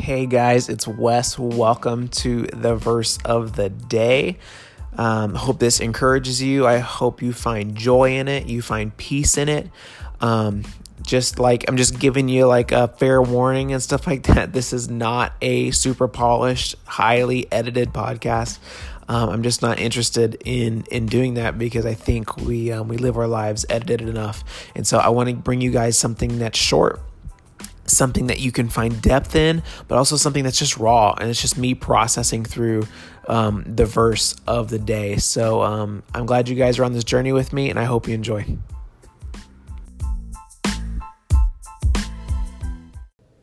Hey guys, it's Wes. Welcome to the verse of the day. Um, hope this encourages you. I hope you find joy in it, you find peace in it. Um, just like I'm just giving you like a fair warning and stuff like that. This is not a super polished, highly edited podcast. Um, I'm just not interested in in doing that because I think we um, we live our lives edited enough, and so I want to bring you guys something that's short, something that you can find depth in, but also something that's just raw and it's just me processing through um, the verse of the day. So um, I'm glad you guys are on this journey with me, and I hope you enjoy.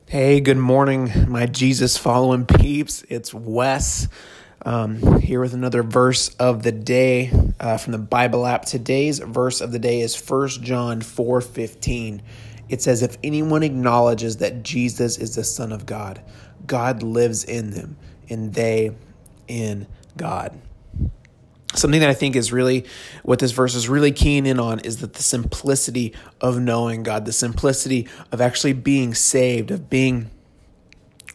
Hey, good morning, my Jesus following peeps. It's Wes um, here with another verse of the day uh, from the Bible app. Today's verse of the day is 1 John 4 15. It says, If anyone acknowledges that Jesus is the Son of God, God lives in them, and they in God. Something that I think is really what this verse is really keen in on is that the simplicity of knowing God, the simplicity of actually being saved, of being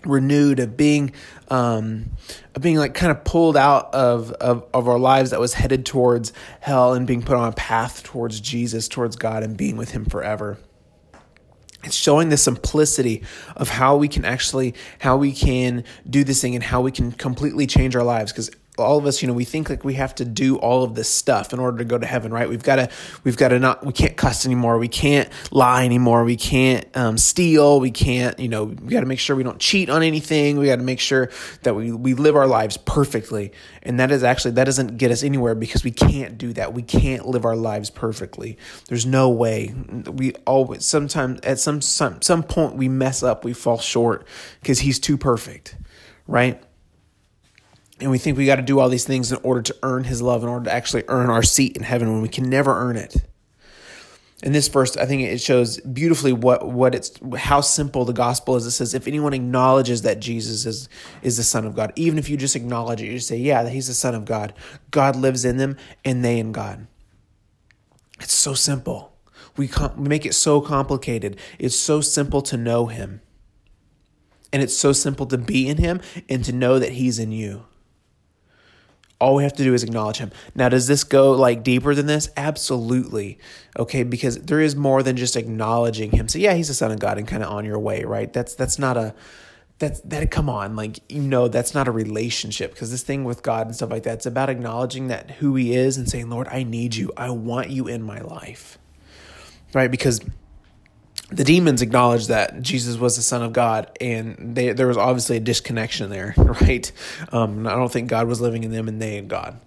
renewed, of being um, of being like kind of pulled out of, of of our lives that was headed towards hell and being put on a path towards Jesus, towards God, and being with Him forever it's showing the simplicity of how we can actually how we can do this thing and how we can completely change our lives. Because all of us, you know, we think like we have to do all of this stuff in order to go to heaven, right? We've got to, we've got to not, we can't cuss anymore. We can't lie anymore. We can't um, steal. We can't, you know, we got to make sure we don't cheat on anything. We got to make sure that we, we live our lives perfectly. And that is actually, that doesn't get us anywhere because we can't do that. We can't live our lives perfectly. There's no way. We always, sometimes at some, some, some point we mess up, we fall short because he's too perfect, right? And we think we got to do all these things in order to earn his love in order to actually earn our seat in heaven when we can never earn it. In this verse i think it shows beautifully what what it's how simple the gospel is. It says if anyone acknowledges that jesus is is the son of god even if you just acknowledge it you just say yeah he's the son of god. God lives in them and they in god. It's so simple. We, com- we make it so complicated. It's so simple to know him. And it's so simple to be in him and to know that he's in you all we have to do is acknowledge him. Now, does this go like deeper than this? Absolutely. Okay, because there is more than just acknowledging him. So yeah, he's the son of God and kind of on your way, right? That's that's not a that's that come on, like you know, that's not a relationship because this thing with God and stuff like that, it's about acknowledging that who he is and saying, Lord, I need you. I want you in my life. Right? Because the demons acknowledged that Jesus was the Son of God, and they, there was obviously a disconnection there, right? Um, I don't think God was living in them, and they in God,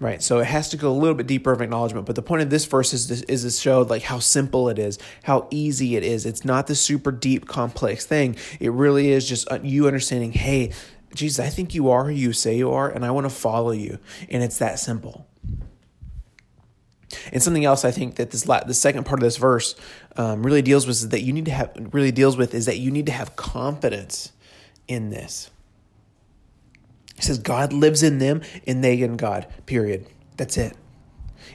right? So it has to go a little bit deeper of acknowledgement. But the point of this verse is to, is to show like how simple it is, how easy it is. It's not the super deep, complex thing. It really is just uh, you understanding, hey, Jesus, I think you are who you say you are, and I want to follow you, and it's that simple. And something else I think that this la- the second part of this verse um, really deals with is that you need to have really deals with is that you need to have confidence in this. It says God lives in them and they in God. Period. That's it.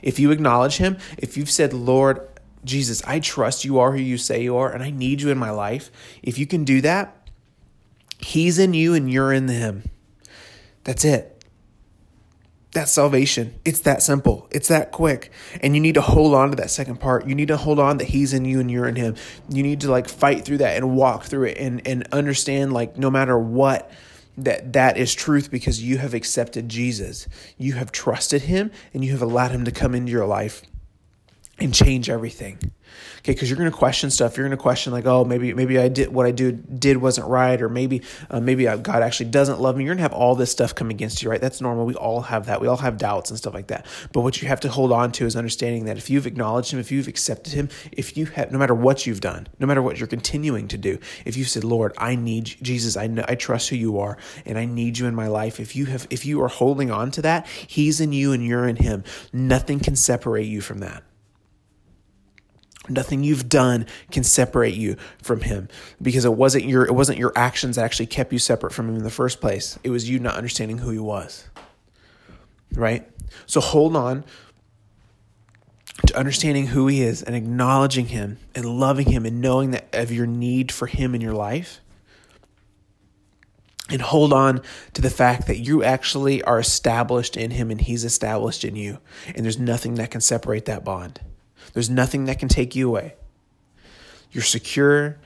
If you acknowledge Him, if you've said, Lord Jesus, I trust you are who you say you are, and I need you in my life. If you can do that, He's in you and you're in Him. That's it. That's salvation. It's that simple. It's that quick. And you need to hold on to that second part. You need to hold on that he's in you and you're in him. You need to like fight through that and walk through it and and understand like no matter what that that is truth because you have accepted Jesus. You have trusted him and you have allowed him to come into your life and change everything. Okay, because you're going to question stuff. You're going to question like, oh, maybe maybe I did what I do did wasn't right, or maybe uh, maybe God actually doesn't love me. You're going to have all this stuff come against you, right? That's normal. We all have that. We all have doubts and stuff like that. But what you have to hold on to is understanding that if you've acknowledged Him, if you've accepted Him, if you have, no matter what you've done, no matter what you're continuing to do, if you said, Lord, I need Jesus, I know, I trust who you are, and I need you in my life. If you have, if you are holding on to that, He's in you and you're in Him. Nothing can separate you from that. Nothing you've done can separate you from him because it wasn't your it wasn't your actions that actually kept you separate from him in the first place. It was you not understanding who he was. Right? So hold on to understanding who he is and acknowledging him and loving him and knowing that of your need for him in your life. and hold on to the fact that you actually are established in him and he's established in you. And there's nothing that can separate that bond. There's nothing that can take you away. You're secure,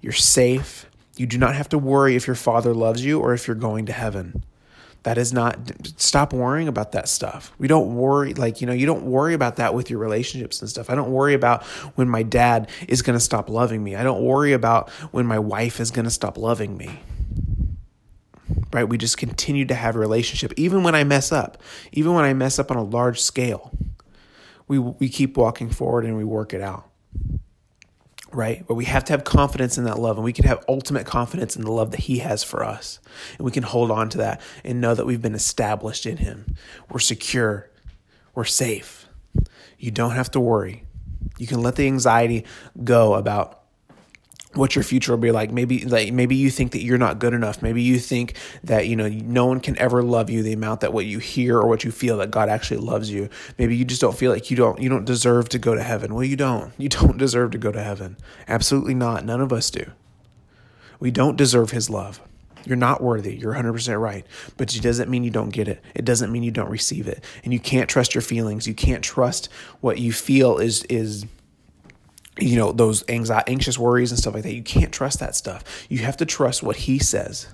you're safe. You do not have to worry if your father loves you or if you're going to heaven. That is not, stop worrying about that stuff. We don't worry, like, you know, you don't worry about that with your relationships and stuff. I don't worry about when my dad is going to stop loving me. I don't worry about when my wife is going to stop loving me right? We just continue to have a relationship, even when I mess up, even when I mess up on a large scale. We, we keep walking forward and we work it out, right? But we have to have confidence in that love, and we can have ultimate confidence in the love that He has for us. And we can hold on to that and know that we've been established in Him. We're secure, we're safe. You don't have to worry. You can let the anxiety go about what your future will be like maybe like maybe you think that you're not good enough maybe you think that you know no one can ever love you the amount that what you hear or what you feel that god actually loves you maybe you just don't feel like you don't you don't deserve to go to heaven well you don't you don't deserve to go to heaven absolutely not none of us do we don't deserve his love you're not worthy. You're 100% right. But it doesn't mean you don't get it. It doesn't mean you don't receive it. And you can't trust your feelings. You can't trust what you feel is is you know those anxiety anxious worries and stuff like that. You can't trust that stuff. You have to trust what he says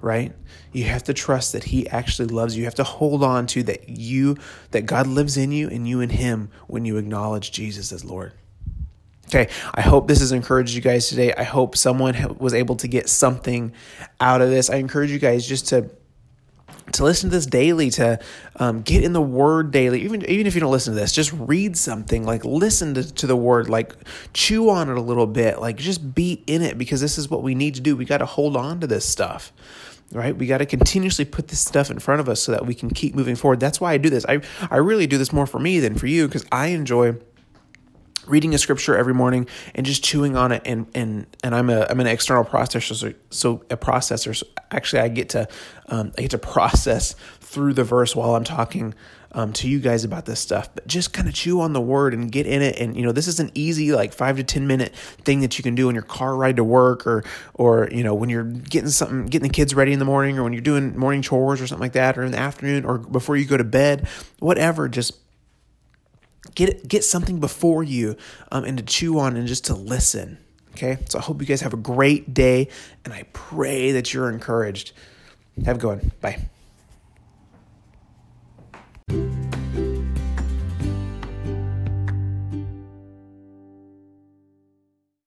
right? You have to trust that he actually loves you. You have to hold on to that you that god lives in you and you in him when you acknowledge jesus as lord. Okay i hope this has encouraged you guys today. I hope someone was able to get something out of this. I encourage you guys just to to listen to this daily, to um, get in the Word daily. Even even if you don't listen to this, just read something. Like listen to, to the Word. Like chew on it a little bit. Like just be in it because this is what we need to do. We got to hold on to this stuff right we got to continuously put this stuff in front of us so that we can keep moving forward that's why i do this i, I really do this more for me than for you because i enjoy reading a scripture every morning and just chewing on it and and and I'm a I'm an external processor so, so a processor so actually I get to um, I get to process through the verse while I'm talking um, to you guys about this stuff. But just kind of chew on the word and get in it. And you know this is an easy like five to ten minute thing that you can do on your car ride to work or or you know when you're getting something getting the kids ready in the morning or when you're doing morning chores or something like that or in the afternoon or before you go to bed whatever just get get something before you um, and to chew on and just to listen okay? So i hope you guys have a great day and i pray that you're encouraged. Have a good one. Bye